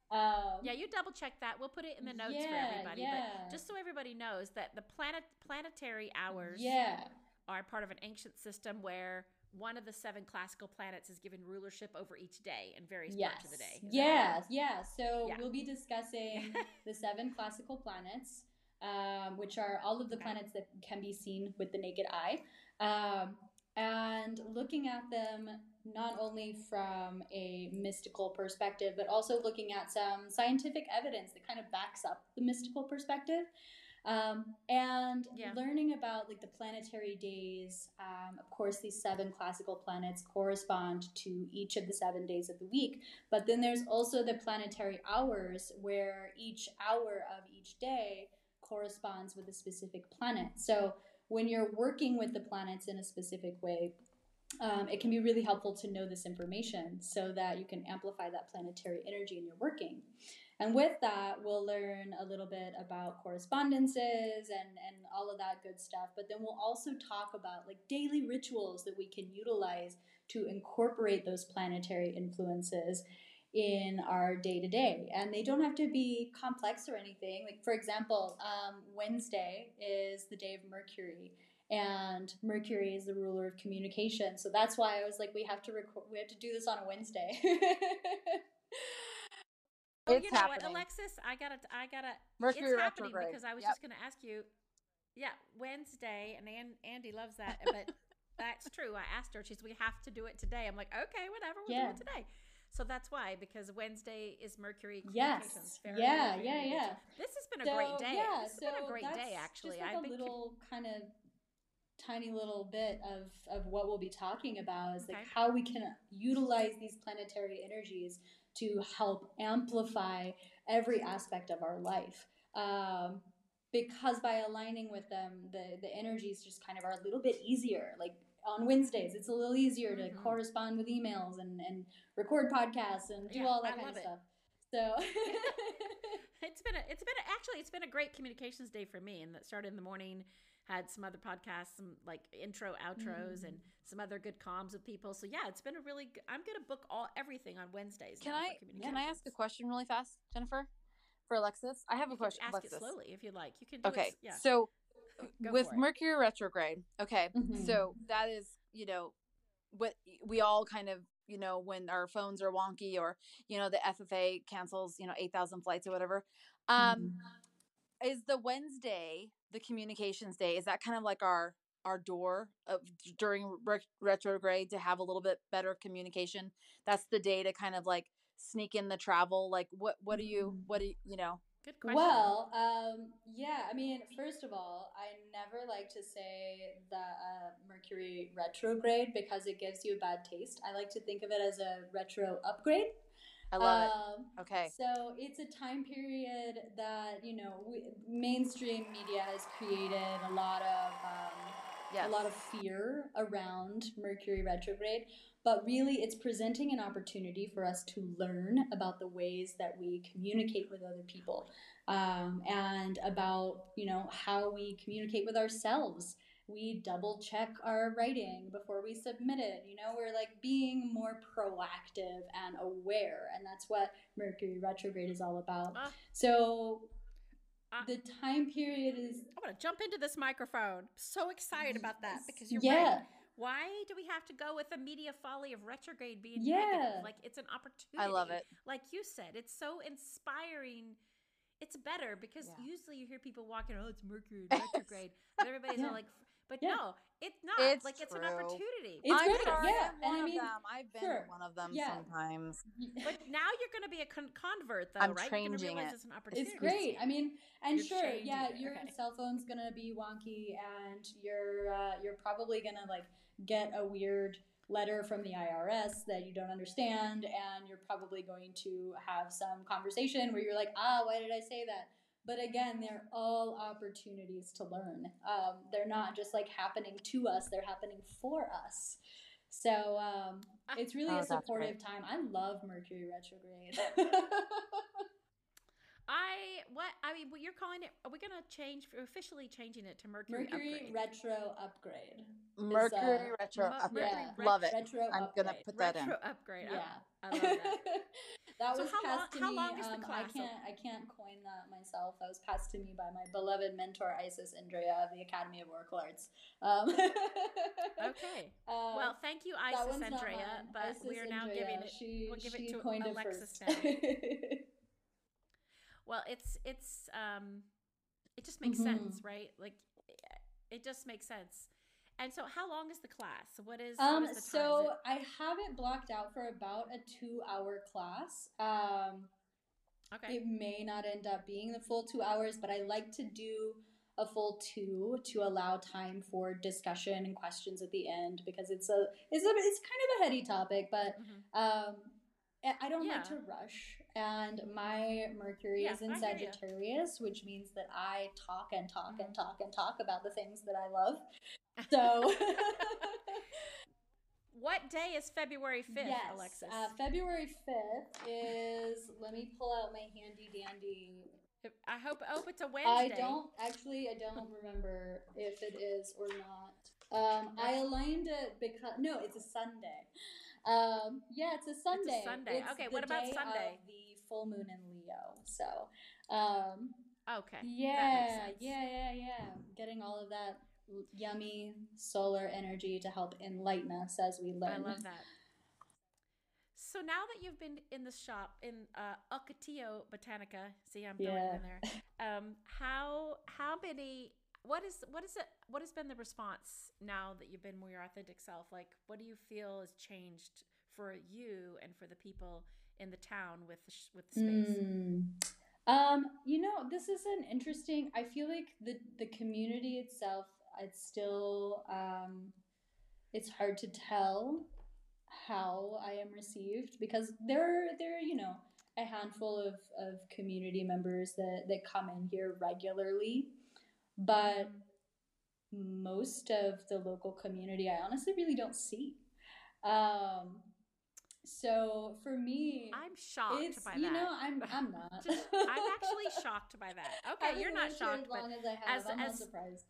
Um, yeah, you double check that. We'll put it in the notes yeah, for everybody. Yeah. But just so everybody knows that the planet planetary hours yeah. are part of an ancient system where one of the seven classical planets is given rulership over each day in various yes. parts of the day. Is yeah, right? yeah. So yeah. we'll be discussing the seven classical planets, um, which are all of the okay. planets that can be seen with the naked eye. Um, and looking at them not only from a mystical perspective, but also looking at some scientific evidence that kind of backs up the mystical perspective. Um, and yeah. learning about like the planetary days. Um, of course, these seven classical planets correspond to each of the seven days of the week. But then there's also the planetary hours, where each hour of each day corresponds with a specific planet. So when you're working with the planets in a specific way, um, it can be really helpful to know this information so that you can amplify that planetary energy in your working. And with that, we'll learn a little bit about correspondences and, and all of that good stuff. But then we'll also talk about like daily rituals that we can utilize to incorporate those planetary influences in our day to day. And they don't have to be complex or anything. Like, for example, um, Wednesday is the day of Mercury and Mercury is the ruler of communication. So that's why I was like, we have to record, we have to do this on a Wednesday. oh, it's you know happening. what, Alexis? I gotta, I gotta. Mercury it's happening retrograde. because I was yep. just gonna ask you. Yeah, Wednesday, and Andy loves that, but that's true. I asked her. She's, we have to do it today. I'm like, okay, whatever, we'll yeah. do it today. So that's why, because Wednesday is Mercury Yes. Yeah, yeah, yeah. This has been a so, great day. Yeah, this has so been a great day, actually. Just like I've a little kind of tiny little bit of, of what we'll be talking about is like how we can utilize these planetary energies to help amplify every aspect of our life. Um, because by aligning with them, the, the energies just kind of are a little bit easier. Like on Wednesdays, it's a little easier to mm-hmm. correspond with emails and, and record podcasts and do yeah, all that I kind of it. stuff. So it's been a, it's been a, actually it's been a great communications day for me, and that started in the morning had some other podcasts, some like intro outros, mm. and some other good comms with people. So yeah, it's been a really. Good, I'm gonna book all everything on Wednesdays. Can I can I ask a question really fast, Jennifer, for Alexis? I have you a question. Ask Alexis. it slowly if you'd like. You can. okay. It, yeah. So with Mercury retrograde, okay, mm-hmm. so that is you know what we all kind of you know when our phones are wonky or you know the FFA cancels you know eight thousand flights or whatever. Um, mm-hmm. Is the Wednesday the communications day is that kind of like our our door of during re- retrograde to have a little bit better communication? That's the day to kind of like sneak in the travel like what what do you mm-hmm. what do you you know? Good question. Well um yeah i mean first of all i never like to say the uh, mercury retrograde because it gives you a bad taste. I like to think of it as a retro upgrade I love um, it. Okay. So it's a time period that you know we, mainstream media has created a lot of um, yes. a lot of fear around Mercury retrograde, but really it's presenting an opportunity for us to learn about the ways that we communicate with other people um, and about you know how we communicate with ourselves we double check our writing before we submit it you know we're like being more proactive and aware and that's what mercury retrograde is all about uh, so uh, the time period is i want to jump into this microphone so excited about that because you're yeah right why do we have to go with the media folly of retrograde being yeah. negative? Like it's an opportunity. I love it. Like you said, it's so inspiring. It's better because yeah. usually you hear people walking, oh, it's Mercury retrograde. and everybody's yeah. like, but yeah. no, it's not. It's like it's an opportunity. It's I'm great. Sorry, yeah, one and of I mean, them. I've been sure. one of them yeah. sometimes. But now you're going to be a con- convert, though, I'm right? Changing it. It's an opportunity. It's great. I mean, and you're sure, yeah, it. your okay. cell phone's going to be wonky, and you're uh, you're probably going to like get a weird letter from the IRS that you don't understand, and you're probably going to have some conversation where you're like, ah, why did I say that? But again, they're all opportunities to learn. Um, they're not just like happening to us, they're happening for us. So um, ah. it's really oh, a supportive time. I love Mercury retrograde. I what I mean, what you're calling it? Are we gonna change officially changing it to Mercury? Mercury upgrade? retro upgrade. Mercury uh, retro upgrade. Yeah. Love it. Retro I'm upgrade. gonna put that in. retro in. upgrade. Yeah, I, I love that. that so was how passed long, to me. How long is the um, class? I can't. I can't coin that myself. That was passed to me by my beloved mentor Isis Indriya of the Academy of Oracle Arts. Um, okay. Um, well, thank you, Isis Indriya. But Isis we are now Andrea, giving it. She, we'll give it to Alexis now. Well, it's it's um, it just makes mm-hmm. sense, right? Like, it just makes sense. And so, how long is the class? What is um? What is so I have it blocked out for about a two-hour class. Um, okay. It may not end up being the full two hours, but I like to do a full two to allow time for discussion and questions at the end because it's a it's a it's kind of a heady topic, but mm-hmm. um, I don't yeah. like to rush and my Mercury yeah, is in Sagittarius, which means that I talk and talk and mm-hmm. talk and talk about the things that I love. So, what day is February 5th, yes, Alexis? Uh, February 5th is, let me pull out my handy dandy. I hope, I hope it's a Wednesday. I don't, actually, I don't remember if it is or not. Um, I aligned it because, no, it's a Sunday. Um, yeah, it's a Sunday. It's a Sunday. It's okay, what about Sunday? Full moon in Leo. So, um, okay. Yeah, yeah, yeah, yeah. Getting all of that yummy solar energy to help enlighten us as we learn. I love that. So now that you've been in the shop in uh, Ocotillo Botanica, see, I'm going yeah. in there. Um, how how many? What is what is it? What has been the response now that you've been more your authentic self? Like, what do you feel has changed for you and for the people in the town with with the space? Mm. Um, you know, this is an interesting. I feel like the the community itself, it's still um, it's hard to tell how I am received because there there you know a handful of of community members that that come in here regularly, but most of the local community I honestly really don't see. Um, so for me, I'm shocked by that. You know, I'm I'm not. I'm actually shocked by that. Okay, you're not shocked, as long but as I have, as, I'm as, not surprised.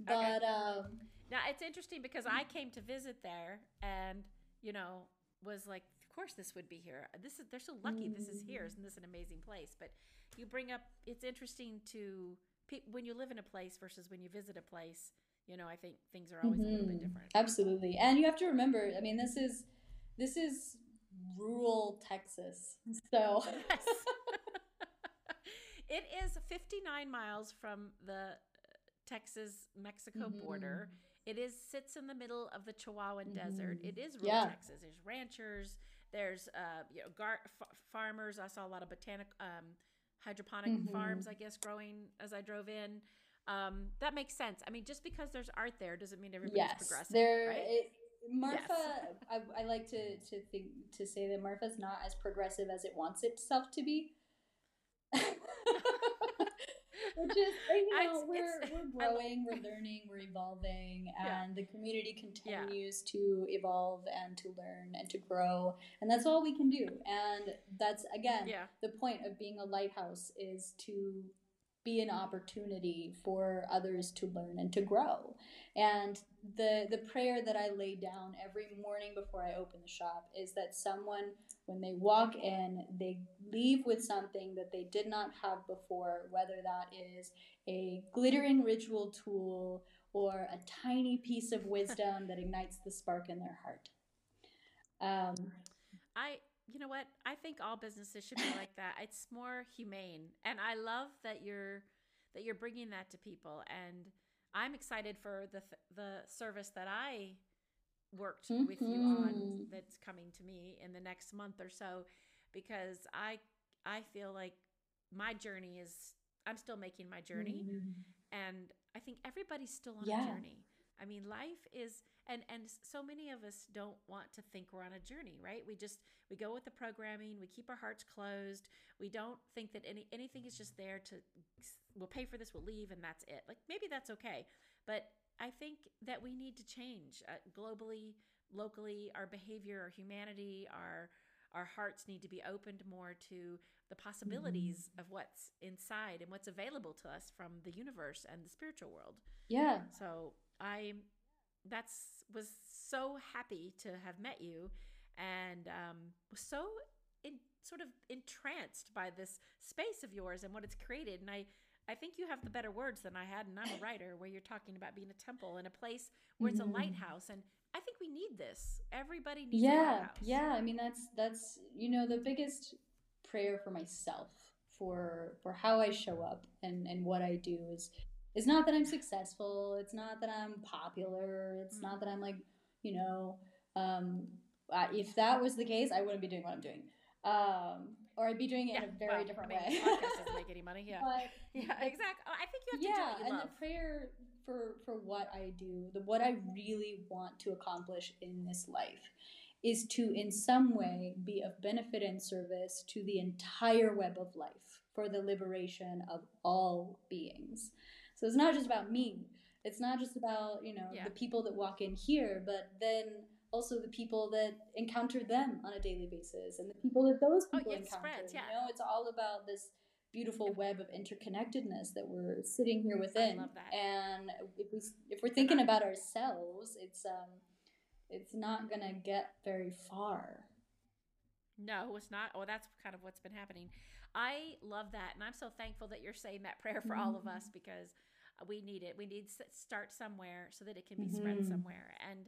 But okay. um, now it's interesting because I came to visit there, and you know, was like, of course this would be here. This is they're so lucky mm. this is here. Isn't this an amazing place? But you bring up it's interesting to when you live in a place versus when you visit a place. You know, I think things are always mm-hmm. a little bit mm-hmm. different. Absolutely, and you have to remember. I mean, this is this is rural Texas. So yes. it is 59 miles from the Texas Mexico mm-hmm. border. It is sits in the middle of the Chihuahuan mm-hmm. Desert. It is rural yeah. Texas. There's ranchers. There's uh, you know gar- f- farmers. I saw a lot of botanic um, hydroponic mm-hmm. farms. I guess growing as I drove in. Um, that makes sense. I mean, just because there's art there doesn't mean everybody's yes, progressive. There, right? it, Marfa, yes. I, I like to to think to say that Marfa's not as progressive as it wants itself to be. Which is, you know, we're, we're growing, we're learning, we're evolving, and yeah. the community continues yeah. to evolve and to learn and to grow. And that's all we can do. And that's, again, yeah. the point of being a lighthouse is to be an opportunity for others to learn and to grow. And the the prayer that I lay down every morning before I open the shop is that someone when they walk in, they leave with something that they did not have before, whether that is a glittering ritual tool or a tiny piece of wisdom that ignites the spark in their heart. Um, I you know what? I think all businesses should be like that. It's more humane, and I love that you're that you're bringing that to people. And I'm excited for the the service that I worked mm-hmm. with you on mm-hmm. that's coming to me in the next month or so, because I I feel like my journey is I'm still making my journey, mm-hmm. and I think everybody's still on yeah. a journey. I mean, life is and and so many of us don't want to think we're on a journey right? We just we go with the programming we keep our hearts closed. We don't think that any anything is just there to we'll pay for this we'll leave and that's it. Like maybe that's okay but i think that we need to change uh, globally locally our behavior our humanity our our hearts need to be opened more to the possibilities mm-hmm. of what's inside and what's available to us from the universe and the spiritual world. Yeah. So i that's was so happy to have met you and um, was so in, sort of entranced by this space of yours and what it's created. And I, I think you have the better words than I had, and I'm a writer, where you're talking about being a temple and a place where it's a mm-hmm. lighthouse. And I think we need this. Everybody needs yeah, Yeah, I mean that's that's you know the biggest prayer for myself for for how I show up and and what I do is it's not that I'm successful. It's not that I'm popular. It's mm-hmm. not that I'm like, you know, um, uh, if that was the case, I wouldn't be doing what I'm doing. Um, or I'd be doing it yeah, in a very well, different I mean, way. podcast doesn't make any money. Yeah. But, yeah, exactly. I think you have to yeah, do what you and love. the prayer for for what I do, the what I really want to accomplish in this life is to in some way be of benefit and service to the entire web of life for the liberation of all beings. So it's not just about me. It's not just about, you know, yeah. the people that walk in here, but then also the people that encounter them on a daily basis and the people that those oh, people oh, encounter. Spreads, yeah. You know, it's all about this beautiful web of interconnectedness that we're sitting here within. And if we if we're thinking about ourselves, it's um it's not going to get very far. No, it's not. Oh, that's kind of what's been happening. I love that. And I'm so thankful that you're saying that prayer for all of us mm-hmm. because we need it. We need to start somewhere so that it can be mm-hmm. spread somewhere. And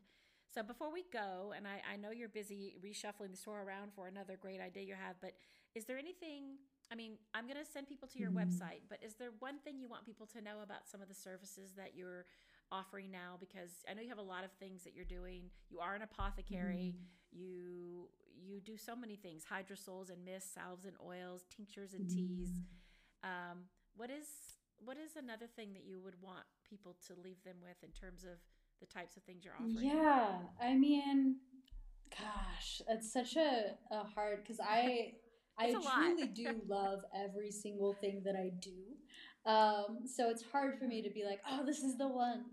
so before we go, and I, I know you're busy reshuffling the store around for another great idea you have, but is there anything? I mean, I'm going to send people to your mm-hmm. website, but is there one thing you want people to know about some of the services that you're offering now? Because I know you have a lot of things that you're doing. You are an apothecary. Mm-hmm. You you do so many things: hydrosols and mists, salves and oils, tinctures and teas. Mm-hmm. Um, what is what is another thing that you would want people to leave them with in terms of the types of things you're offering? Yeah, I mean, gosh, it's such a, a hard because I I truly do love every single thing that I do. Um, so it's hard for me to be like, oh, this is the one.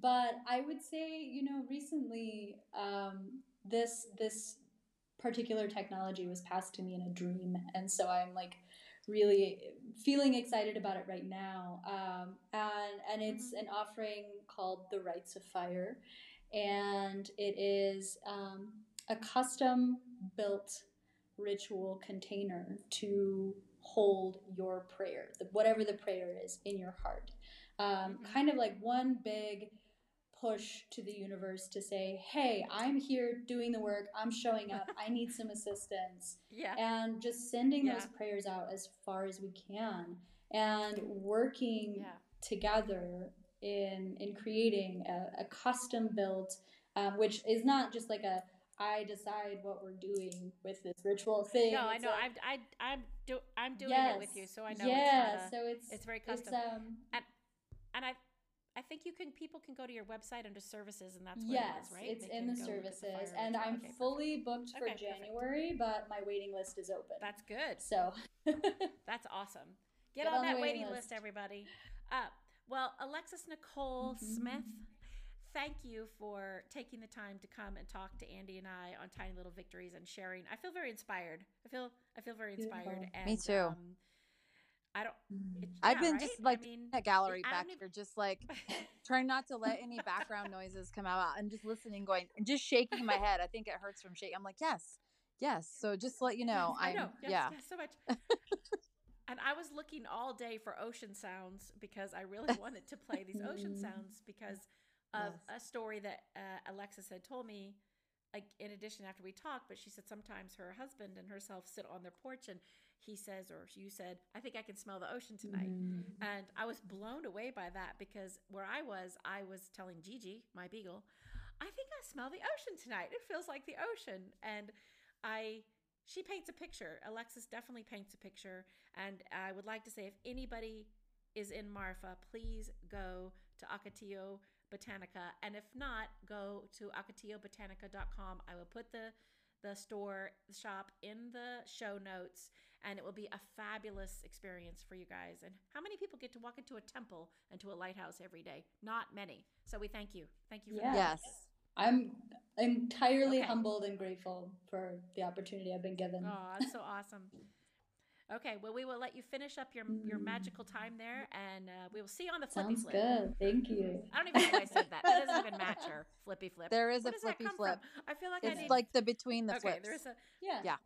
But I would say, you know, recently, um, this this particular technology was passed to me in a dream, and so I'm like really feeling excited about it right now. Um, and and it's mm-hmm. an offering called the Rites of Fire, and it is um, a custom built ritual container to hold your prayer, whatever the prayer is in your heart. Um, mm-hmm. Kind of like one big push to the universe to say, hey, I'm here doing the work, I'm showing up, I need some assistance. Yeah. And just sending yeah. those prayers out as far as we can and working yeah. together in in creating a, a custom built um, which is not just like a I decide what we're doing with this ritual thing. No, it's I know. Like, I, I, I'm do, I'm doing yes, it with you, so I know. Yeah, it's a, so it's it's very custom. It's, um, and and I I think you can. People can go to your website under services, and that's where yes, it is, right? it's they in the services, the and I'm okay, fully booked for okay, January, perfect. but my waiting list is open. That's good. So that's awesome. Get, Get on, on, that waiting list. list, everybody. Uh, well, Alexis Nicole mm-hmm. Smith, thank you for taking the time to come and talk to Andy and I on Tiny Little Victories and sharing. I feel very inspired. I feel I feel very inspired. And, Me too. Um, I don't. It, I've been right? just like I mean, a gallery back even... here, just like trying not to let any background noises come out. I'm just listening, going, and just shaking my head. I think it hurts from shaking. I'm like, yes, yes. So just to let you know, I know. Yes, yeah, yes, so much. and I was looking all day for ocean sounds because I really wanted to play these ocean mm. sounds because of yes. a story that uh, Alexis had told me. Like in addition, after we talked, but she said sometimes her husband and herself sit on their porch and he says or you said, "I think I can smell the ocean tonight," mm. and I was blown away by that because where I was, I was telling Gigi, my beagle, "I think I smell the ocean tonight. It feels like the ocean," and I she paints a picture. Alexis definitely paints a picture. And I would like to say if anybody is in Marfa, please go to Ocotillo Botanica. And if not, go to ocotillobotanica.com. I will put the the store shop in the show notes and it will be a fabulous experience for you guys and how many people get to walk into a temple and to a lighthouse every day not many so we thank you thank you for yes. that yes I'm entirely okay. humbled and grateful for the opportunity I've been given. Oh, that's so awesome. Okay, well, we will let you finish up your your magical time there, and uh, we will see you on the flippy Sounds flip. good. Thank you. I don't even know why I said that. That doesn't even match her flippy flip. There is what a flippy flip. From? I feel like it's I need... like the between the okay, flips. There's a yeah. yeah.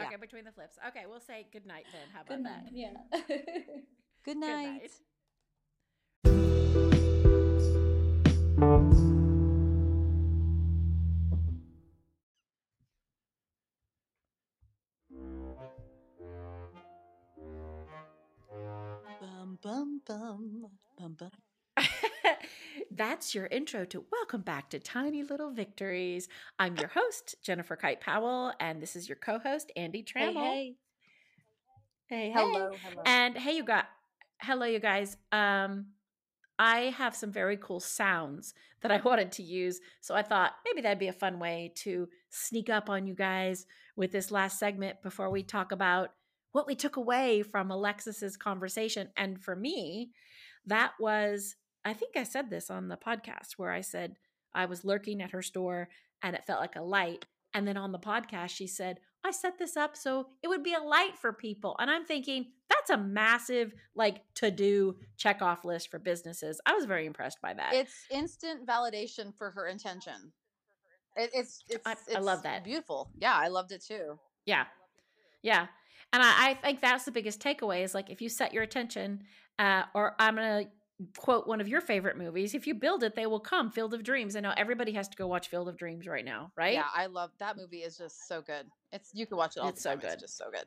Okay, yeah. between the flips. Okay, we'll say good night then. How about good night. that? Yeah. good night. Good bum bum bum. That's your intro to Welcome Back to Tiny Little Victories. I'm your host, Jennifer Kite Powell, and this is your co-host, Andy Trammell. Hey, hey. hey, hello, hello. And hey, you got hello, you guys. Um, I have some very cool sounds that I wanted to use, so I thought maybe that'd be a fun way to sneak up on you guys with this last segment before we talk about what we took away from Alexis's conversation. And for me, that was, I think I said this on the podcast where I said I was lurking at her store and it felt like a light. And then on the podcast, she said, I set this up so it would be a light for people. And I'm thinking, that's a massive, like, to do check off list for businesses. I was very impressed by that. It's instant validation for her intention. It, it's, it's, I, it's, I love that. Beautiful. Yeah, I loved it too. Yeah. Yeah. And I, I think that's the biggest takeaway is like if you set your attention, uh, or I'm gonna quote one of your favorite movies. If you build it, they will come. Field of Dreams. I know everybody has to go watch Field of Dreams right now, right? Yeah, I love that movie. Is just so good. It's you can watch it all it's the time. So good. It's just so good.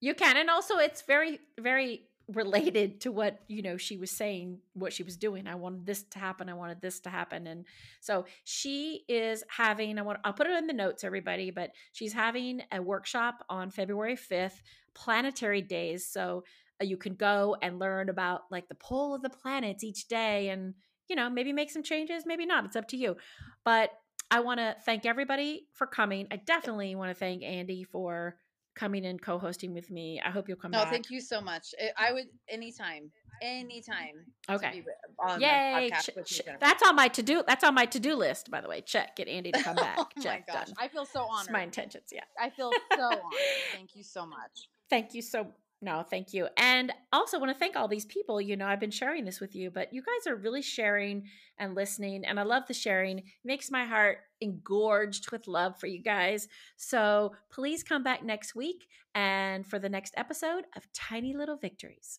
You can, and also it's very, very related to what you know she was saying what she was doing. I wanted this to happen i wanted this to happen. And so she is having i want i'll put it in the notes everybody but she's having a workshop on february 5th planetary days. So uh, you can go and learn about like the pull of the planets each day and you know maybe make some changes maybe not it's up to you. But i want to thank everybody for coming. I definitely want to thank andy for coming and co-hosting with me. I hope you'll come back. no, back. thank you so much. I would anytime, anytime. Okay. Yay! Ch- ch- that's on my to-do. That's on my to-do list, by the way. Check. Get Andy to come oh back. oh Check. my gosh, done. I feel so honored. It's my intentions. Yeah. I feel so honored. Thank you so much. Thank you so no, thank you. And also want to thank all these people. You know, I've been sharing this with you, but you guys are really sharing and listening. And I love the sharing. It makes my heart engorged with love for you guys. So please come back next week and for the next episode of Tiny Little Victories.